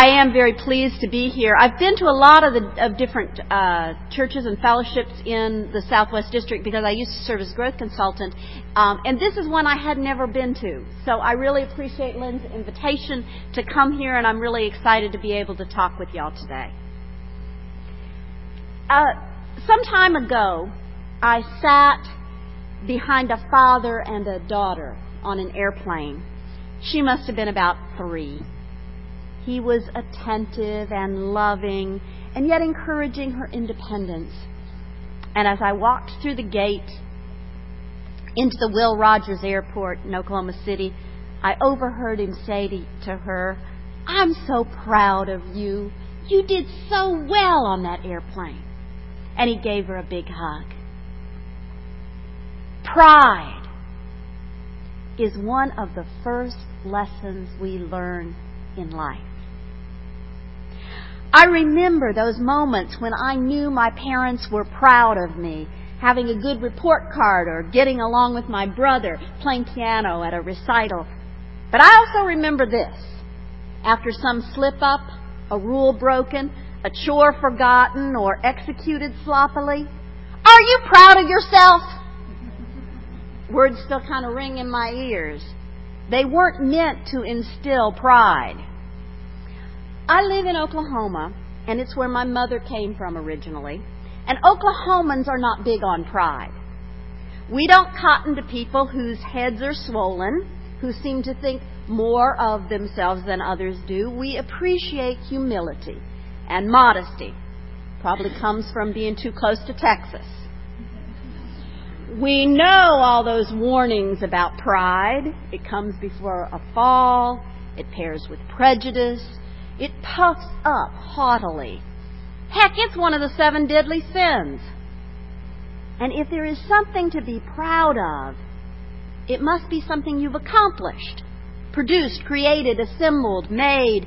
I am very pleased to be here. I've been to a lot of the of different uh, churches and fellowships in the Southwest District because I used to serve as growth consultant, um, and this is one I had never been to. So I really appreciate Lynn's invitation to come here, and I'm really excited to be able to talk with y'all today. Uh, some time ago, I sat behind a father and a daughter on an airplane. She must have been about three. He was attentive and loving and yet encouraging her independence. And as I walked through the gate into the Will Rogers Airport in Oklahoma City, I overheard him say to, her, I'm so proud of you. You did so well on that airplane. And he gave her a big hug. Pride is one of the first lessons we learn in life. I remember those moments when I knew my parents were proud of me, having a good report card or getting along with my brother, playing piano at a recital. But I also remember this. After some slip up, a rule broken, a chore forgotten, or executed sloppily, are you proud of yourself? Words still kind of ring in my ears. They weren't meant to instill pride. I live in Oklahoma, and it's where my mother came from originally. And Oklahomans are not big on pride. We don't cotton to people whose heads are swollen, who seem to think more of themselves than others do. We appreciate humility and modesty. Probably comes from being too close to Texas. We know all those warnings about pride. It comes before a fall. It pairs with prejudice. It puffs up haughtily. Heck, it's one of the seven deadly sins. And if there is something to be proud of, it must be something you've accomplished, produced, created, assembled, made,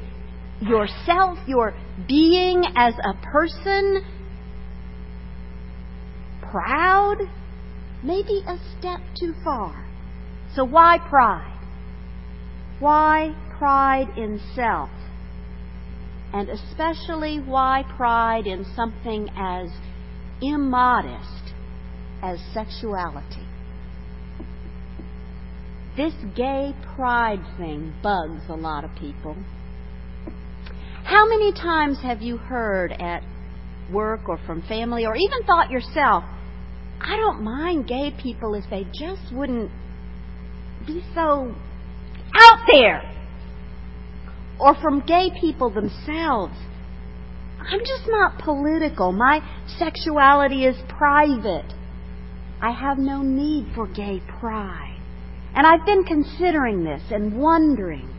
yourself, your being as a person, proud, maybe a step too far. So why pride? Why pride in self? And especially why pride in something as immodest as sexuality. This gay pride thing bugs a lot of people. How many times have you heard at work or from family or even thought yourself, I don't mind gay people if they just wouldn't be so out there or from gay people themselves. I'm just not political. My sexuality is private. I have no need for gay pride. And I've been considering this and wondering.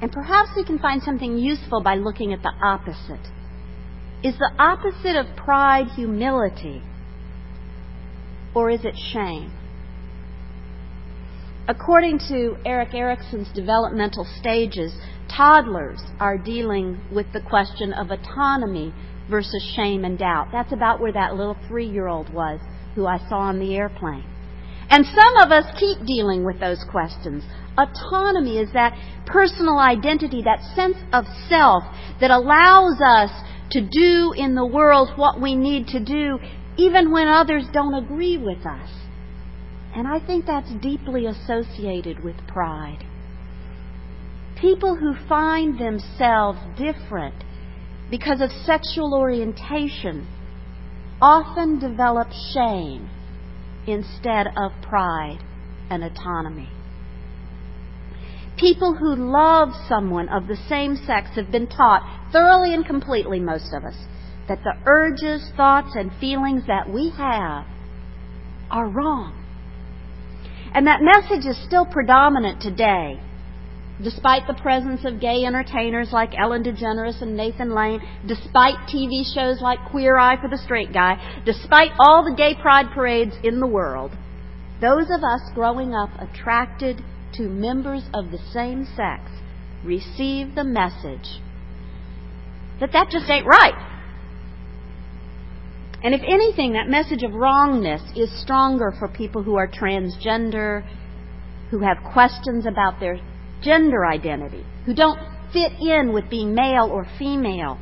And perhaps we can find something useful by looking at the opposite. Is the opposite of pride humility? Or is it shame? According to Erik Erikson's developmental stages, toddlers are dealing with the question of autonomy versus shame and doubt. That's about where that little three year old was who I saw on the airplane. And some of us keep dealing with those questions. Autonomy is that personal identity, that sense of self that allows us to do in the world what we need to do, even when others don't agree with us. And I think that's deeply associated with pride. People who find themselves different because of sexual orientation often develop shame instead of pride and autonomy. People who love someone of the same sex have been taught, thoroughly and completely, most of us, that the urges, thoughts, and feelings that we have are wrong. And that message is still predominant today. Despite the presence of gay entertainers like Ellen DeGeneres and Nathan Lane, despite TV shows like Queer Eye for the Straight Guy, despite all the gay pride parades in the world, those of us growing up attracted to members of the same sex receive the message that that just ain't right. And if anything, that message of wrongness is stronger for people who are transgender, who have questions about their gender identity, who don't fit in with being male or female.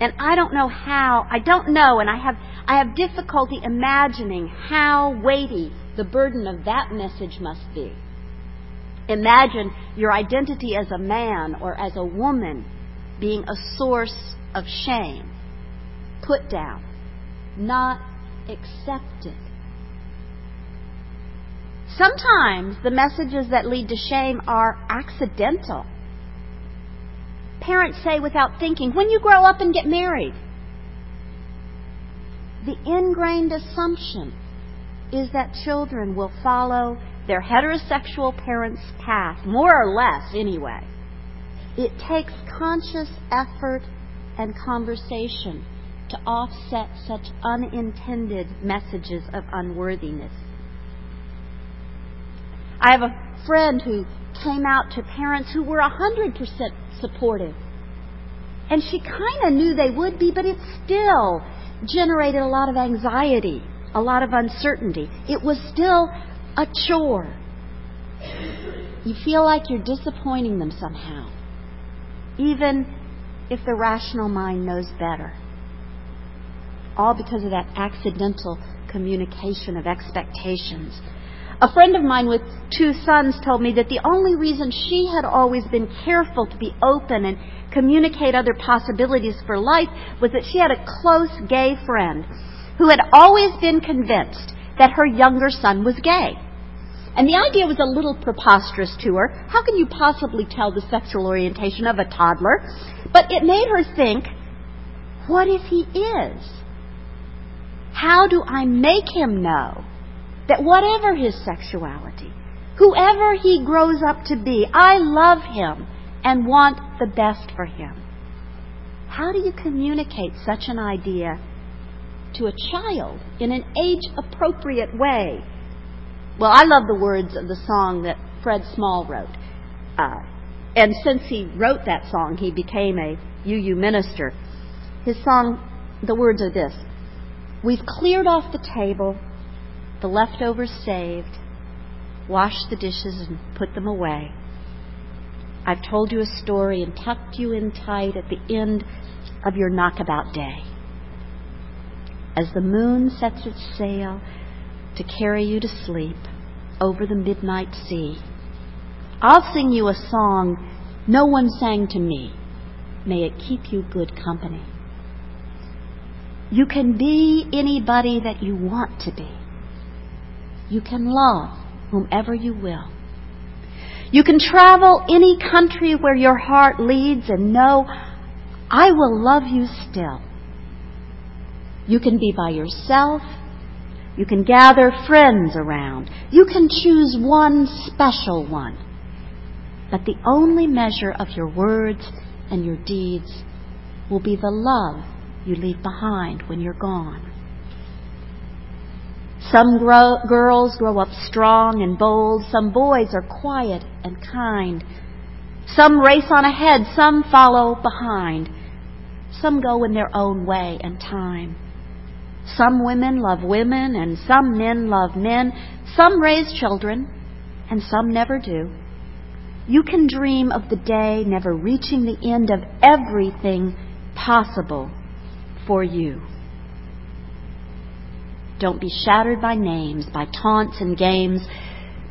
And I don't know how, I don't know, and I have, I have difficulty imagining how weighty the burden of that message must be. Imagine your identity as a man or as a woman being a source of shame, put down, not accepted. Sometimes the messages that lead to shame are accidental. Parents say without thinking, when you grow up and get married, the ingrained assumption is that children will follow their heterosexual parents' path, more or less anyway. It takes conscious effort and conversation to offset such unintended messages of unworthiness. I have a friend who came out to parents who were 100% supportive. And she kind of knew they would be, but it still generated a lot of anxiety, a lot of uncertainty. It was still a chore. You feel like you're disappointing them somehow, even if the rational mind knows better. All because of that accidental communication of expectations a friend of mine with two sons told me that the only reason she had always been careful to be open and communicate other possibilities for life was that she had a close gay friend who had always been convinced that her younger son was gay. And the idea was a little preposterous to her. How can you possibly tell the sexual orientation of a toddler? But it made her think, what if he is? How do I make him know that whatever his sexuality, whoever he grows up to be, I love him and want the best for him. How do you communicate such an idea to a child in an age appropriate way? Well, I love the words of the song that Fred Small wrote. Uh, and since he wrote that song, he became a UU minister. His song, the words are this We've cleared off the table the leftovers saved, washed the dishes and put them away. I've told you a story and tucked you in tight at the end of your knockabout day. As the moon sets its sail to carry you to sleep over the midnight sea, I'll sing you a song no one sang to me. May it keep you good company. You can be anybody that you want to be. You can love whomever you will. You can travel any country where your heart leads and know I will love you still. You can be by yourself. You can gather friends around. You can choose one special one. But the only measure of your words and your deeds will be the love you leave behind when you're gone. Some grow, girls grow up strong and bold. Some boys are quiet and kind. Some race on ahead. Some follow behind. Some go in their own way and time. Some women love women and some men love men. Some raise children and some never do. You can dream of the day never reaching the end of everything possible for you. Don't be shattered by names, by taunts and games,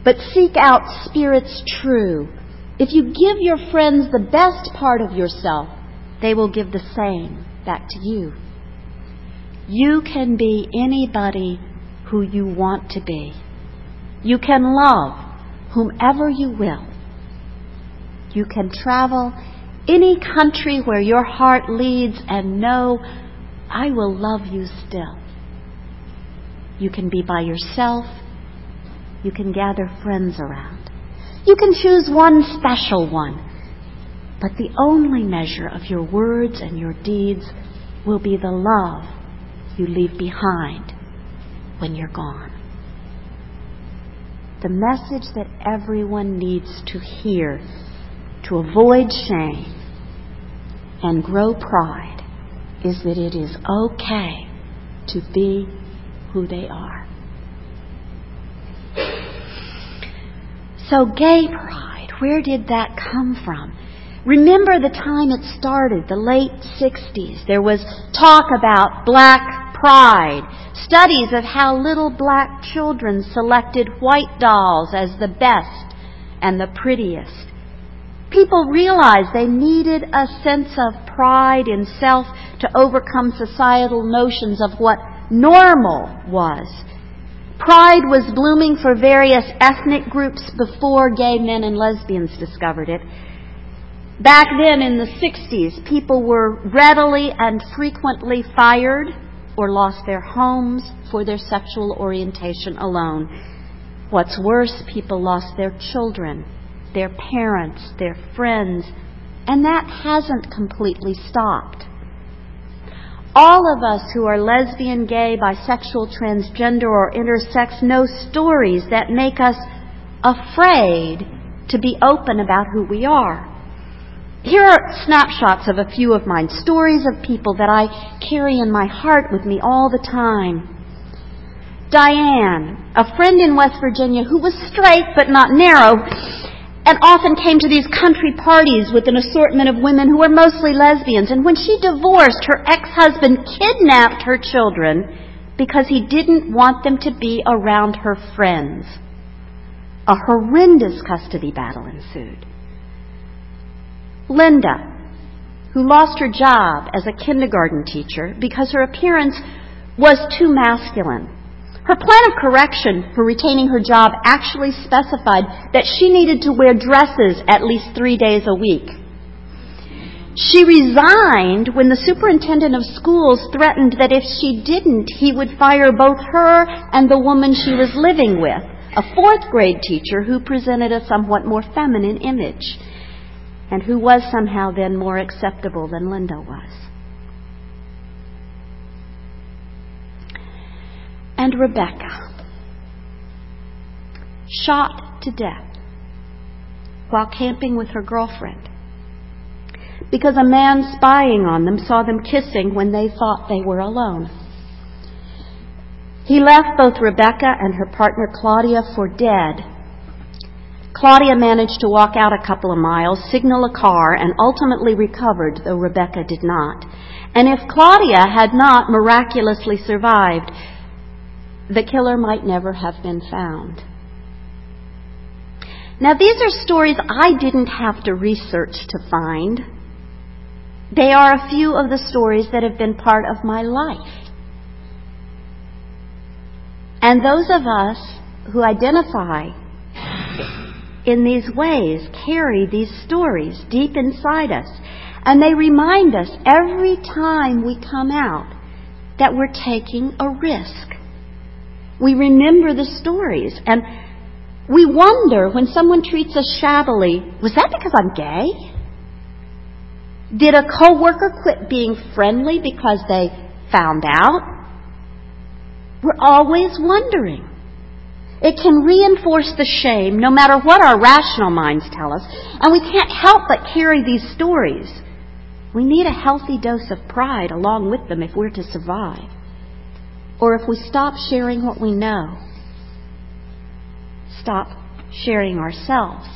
but seek out spirits true. If you give your friends the best part of yourself, they will give the same back to you. You can be anybody who you want to be. You can love whomever you will. You can travel any country where your heart leads and know I will love you still. You can be by yourself. You can gather friends around. You can choose one special one. But the only measure of your words and your deeds will be the love you leave behind when you're gone. The message that everyone needs to hear to avoid shame and grow pride is that it is okay to be who they are. So, gay pride, where did that come from? Remember the time it started, the late 60s. There was talk about black pride, studies of how little black children selected white dolls as the best and the prettiest. People realized they needed a sense of pride in self to overcome societal notions of what normal was. Pride was blooming for various ethnic groups before gay men and lesbians discovered it. Back then in the 60s, people were readily and frequently fired or lost their homes for their sexual orientation alone. What's worse, people lost their children, their parents, their friends, and that hasn't completely stopped. All of us who are lesbian, gay, bisexual, transgender, or intersex know stories that make us afraid to be open about who we are. Here are snapshots of a few of mine, stories of people that I carry in my heart with me all the time. Diane, a friend in West Virginia who was straight but not narrow, and often came to these country parties with an assortment of women who were mostly lesbians. And when she divorced, her ex-husband kidnapped her children because he didn't want them to be around her friends. A horrendous custody battle ensued. Linda, who lost her job as a kindergarten teacher because her appearance was too masculine. Her plan of correction for retaining her job actually specified that she needed to wear dresses at least three days a week. She resigned when the superintendent of schools threatened that if she didn't, he would fire both her and the woman she was living with, a fourth grade teacher who presented a somewhat more feminine image and who was somehow then more acceptable than Linda was. And Rebecca, shot to death while camping with her girlfriend because a man spying on them saw them kissing when they thought they were alone. He left both Rebecca and her partner Claudia for dead Claudia managed to walk out a couple of miles, signal a car, and ultimately recovered, though Rebecca did not. And if Claudia had not miraculously survived, the killer might never have been found. Now, these are stories I didn't have to research to find. They are a few of the stories that have been part of my life. And those of us who identify in these ways carry these stories deep inside us. And they remind us every time we come out that we're taking a risk. We remember the stories and we wonder when someone treats us shabbily, was that because I'm gay? Did a coworker quit being friendly because they found out? We're always wondering. It can reinforce the shame no matter what our rational minds tell us, and we can't help but carry these stories. We need a healthy dose of pride along with them if we're to survive. Or if we stop sharing what we know, stop sharing ourselves.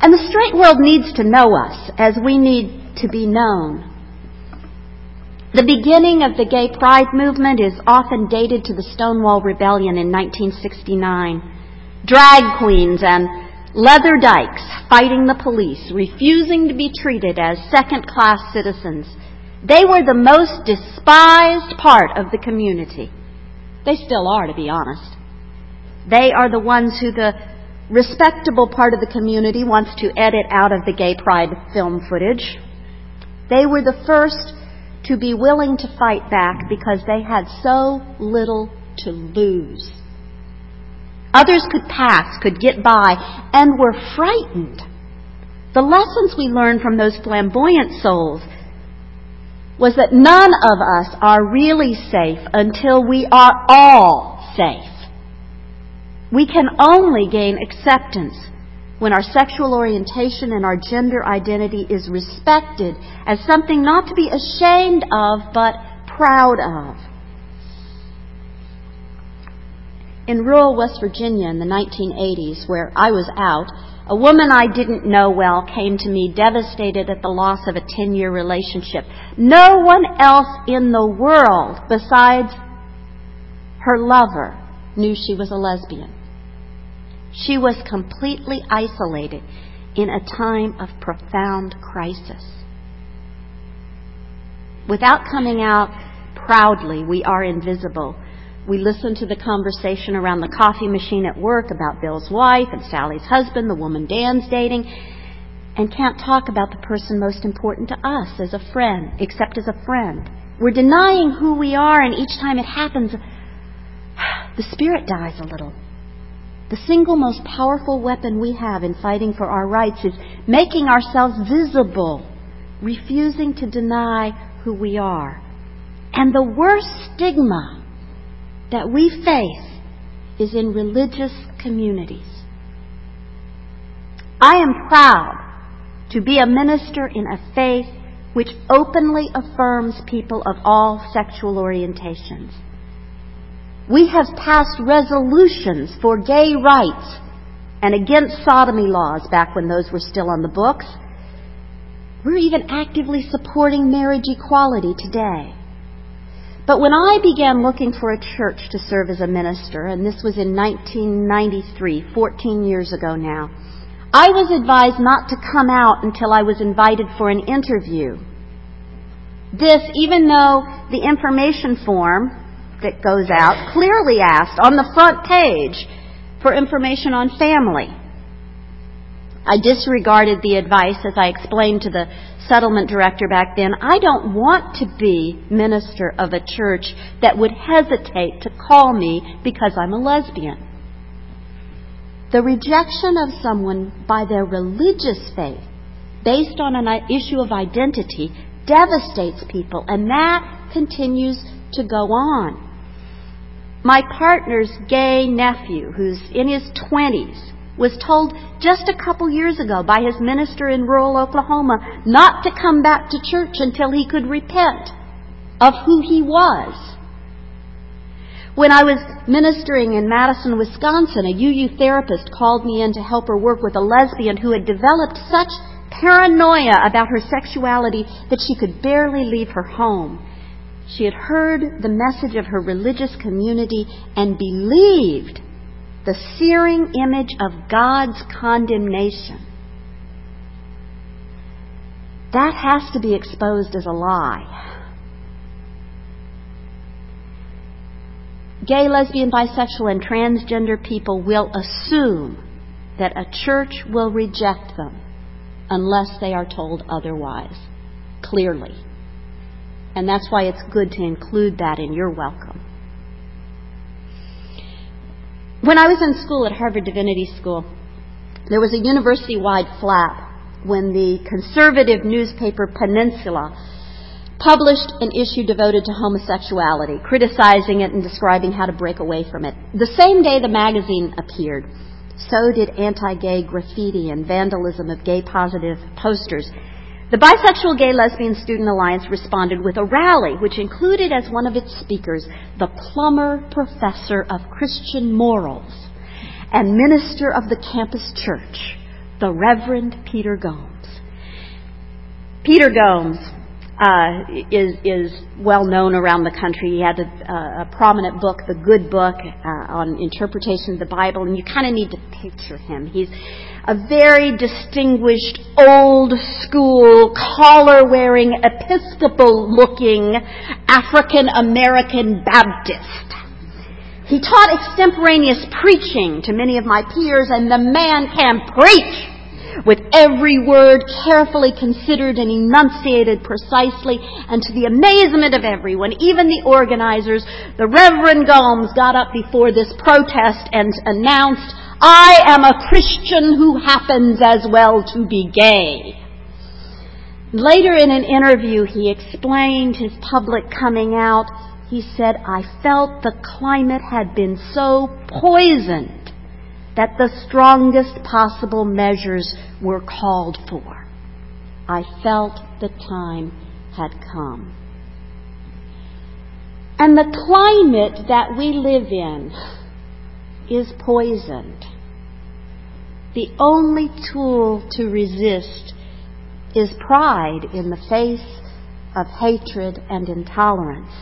And the straight world needs to know us as we need to be known. The beginning of the gay pride movement is often dated to the Stonewall Rebellion in 1969. Drag queens and leather dykes fighting the police, refusing to be treated as second class citizens. They were the most despised part of the community. They still are, to be honest. They are the ones who the respectable part of the community wants to edit out of the gay pride film footage. They were the first to be willing to fight back because they had so little to lose. Others could pass, could get by, and were frightened. The lessons we learned from those flamboyant souls was that none of us are really safe until we are all safe. We can only gain acceptance when our sexual orientation and our gender identity is respected as something not to be ashamed of, but proud of. In rural West Virginia in the 1980s, where I was out, A woman I didn't know well came to me devastated at the loss of a 10 year relationship. No one else in the world besides her lover knew she was a lesbian. She was completely isolated in a time of profound crisis. Without coming out proudly, we are invisible. We listen to the conversation around the coffee machine at work about Bill's wife and Sally's husband, the woman Dan's dating, and can't talk about the person most important to us as a friend, except as a friend. We're denying who we are, and each time it happens, the spirit dies a little. The single most powerful weapon we have in fighting for our rights is making ourselves visible, refusing to deny who we are. And the worst stigma that we face is in religious communities. I am proud to be a minister in a faith which openly affirms people of all sexual orientations. We have passed resolutions for gay rights and against sodomy laws back when those were still on the books. We're even actively supporting marriage equality today. But when I began looking for a church to serve as a minister, and this was in 1993, 14 years ago now, I was advised not to come out until I was invited for an interview. This, even though the information form that goes out clearly asked on the front page for information on family. I disregarded the advice as I explained to the settlement director back then. I don't want to be minister of a church that would hesitate to call me because I'm a lesbian. The rejection of someone by their religious faith based on an issue of identity devastates people, and that continues to go on. My partner's gay nephew, who's in his 20s, was told just a couple years ago by his minister in rural Oklahoma not to come back to church until he could repent of who he was. When I was ministering in Madison, Wisconsin, a UU therapist called me in to help her work with a lesbian who had developed such paranoia about her sexuality that she could barely leave her home. She had heard the message of her religious community and believed the searing image of God's condemnation. That has to be exposed as a lie. Gay, lesbian, bisexual, and transgender people will assume that a church will reject them unless they are told otherwise, clearly. And that's why it's good to include that in your welcome. When I was in school at Harvard Divinity School, there was a university wide flap when the conservative newspaper Peninsula published an issue devoted to homosexuality, criticizing it and describing how to break away from it. The same day the magazine appeared, so did anti gay graffiti and vandalism of gay positive posters. The Bisexual Gay Lesbian Student Alliance responded with a rally which included as one of its speakers the Plummer Professor of Christian Morals and minister of the campus church, the Reverend Peter Gomes. Peter Gomes uh, is is well known around the country. He had a, a prominent book, The Good Book, uh, on interpretation of the Bible, and you kind of need to picture him. He's a very distinguished, old school, collar wearing, Episcopal looking African American Baptist. He taught extemporaneous preaching to many of my peers, and the man can preach with every word carefully considered and enunciated precisely, and to the amazement of everyone, even the organizers, the Reverend Gomes got up before this protest and announced, I am a Christian who happens as well to be gay. Later in an interview, he explained his public coming out. He said, I felt the climate had been so poisoned that the strongest possible measures were called for. I felt the time had come. And the climate that we live in is poisoned. the only tool to resist is pride in the face of hatred and intolerance.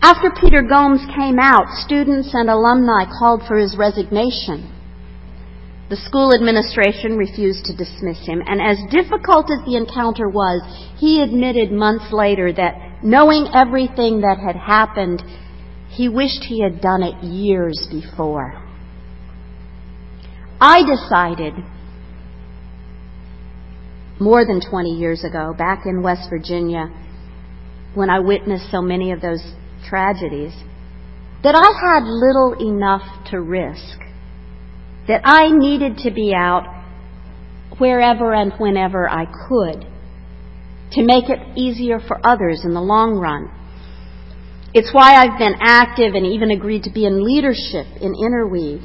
After Peter Gomes came out, students and alumni called for his resignation. The school administration refused to dismiss him, and as difficult as the encounter was, he admitted months later that knowing everything that had happened, he wished he had done it years before. I decided more than 20 years ago, back in West Virginia, when I witnessed so many of those tragedies, that I had little enough to risk. That I needed to be out wherever and whenever I could to make it easier for others in the long run. It's why I've been active and even agreed to be in leadership in Interweave.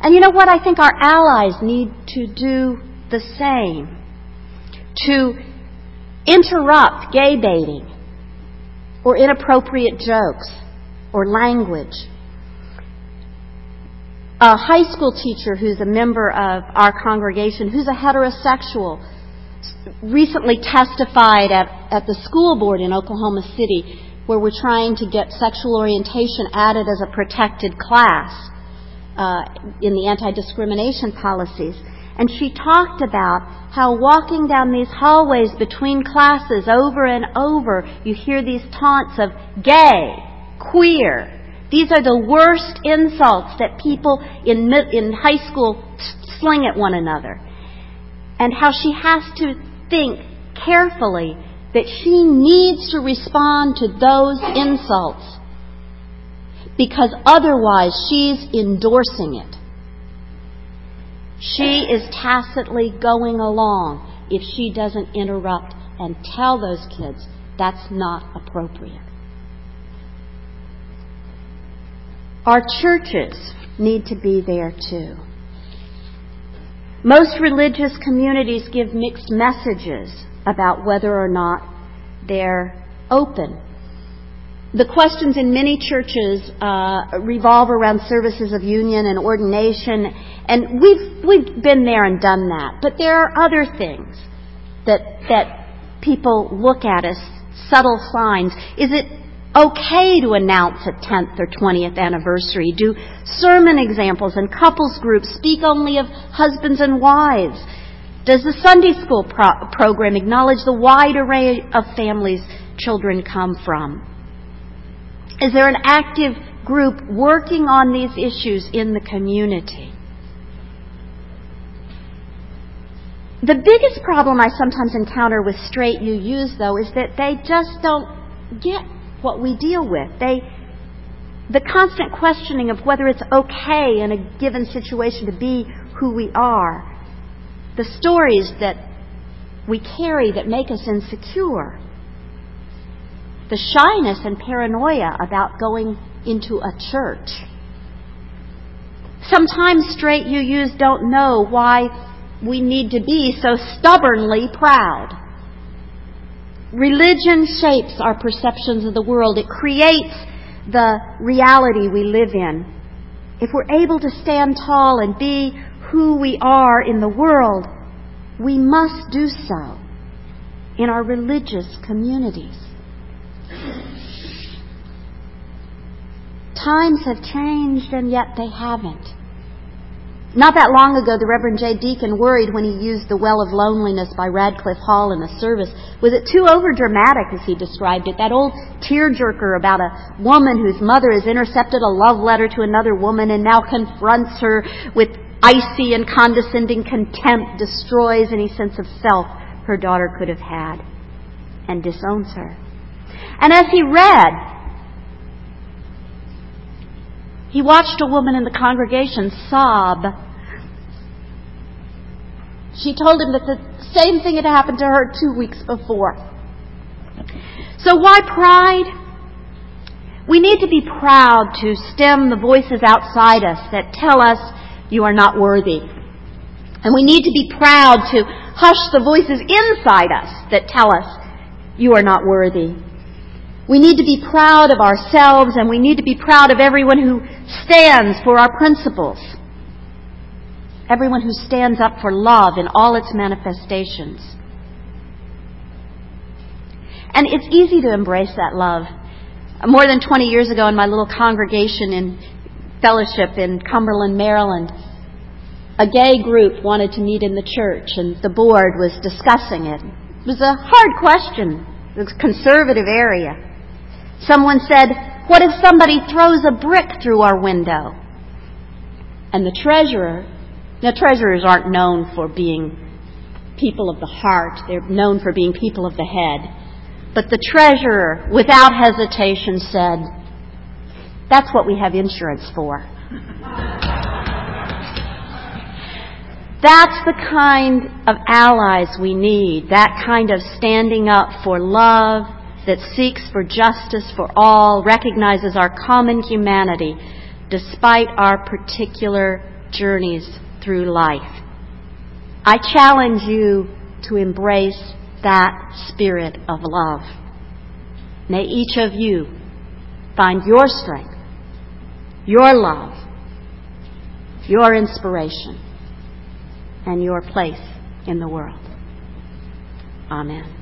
And you know what? I think our allies need to do the same to interrupt gay baiting or inappropriate jokes or language. A high school teacher who's a member of our congregation, who's a heterosexual, recently testified at, at the school board in Oklahoma City where we're trying to get sexual orientation added as a protected class uh, in the anti discrimination policies. And she talked about how walking down these hallways between classes over and over, you hear these taunts of gay, queer. These are the worst insults that people in, in high school sling at one another. And how she has to think carefully that she needs to respond to those insults because otherwise she's endorsing it. She is tacitly going along if she doesn't interrupt and tell those kids that's not appropriate. Our churches need to be there too. Most religious communities give mixed messages about whether or not they're open the questions in many churches uh, revolve around services of union and ordination, and we've we've been there and done that. But there are other things that that people look at as subtle signs. Is it okay to announce a 10th or 20th anniversary? Do sermon examples and couples groups speak only of husbands and wives? Does the Sunday school pro- program acknowledge the wide array of families children come from? Is there an active group working on these issues in the community? The biggest problem I sometimes encounter with straight UUs, though, is that they just don't get what we deal with. They, the constant questioning of whether it's okay in a given situation to be who we are, the stories that we carry that make us insecure the shyness and paranoia about going into a church. Sometimes straight UUs don't know why we need to be so stubbornly proud. Religion shapes our perceptions of the world. It creates the reality we live in. If we're able to stand tall and be who we are in the world, we must do so in our religious communities. Times have changed and yet they haven't. Not that long ago, the Reverend J. Deacon worried when he used The Well of Loneliness by Radclyffe Hall in a service. Was it too overdramatic, as he described it? That old tearjerker about a woman whose mother has intercepted a love letter to another woman and now confronts her with icy and condescending contempt, destroys any sense of self her daughter could have had, and disowns her. And as he read, he watched a woman in the congregation sob. She told him that the same thing had happened to her two weeks before. So why pride? We need to be proud to stem the voices outside us that tell us you are not worthy. And we need to be proud to hush the voices inside us that tell us you are not worthy. We need to be proud of ourselves and we need to be proud of everyone who stands for our principles. everyone who stands up for love in all its manifestations. And it's easy to embrace that love. More than 20 years ago, in my little congregation in fellowship in Cumberland, Maryland, a gay group wanted to meet in the church, and the board was discussing it. It was a hard question. It was a conservative area. Someone said, What if somebody throws a brick through our window? And the treasurer, now treasurers aren't known for being people of the heart, they're known for being people of the head. But the treasurer, without hesitation, said, That's what we have insurance for. That's the kind of allies we need, that kind of standing up for love that seeks for justice for all, recognizes our common humanity despite our particular journeys through life. I challenge you to embrace that spirit of love. May each of you find your strength, your love, your inspiration, and your place in the world. Amen.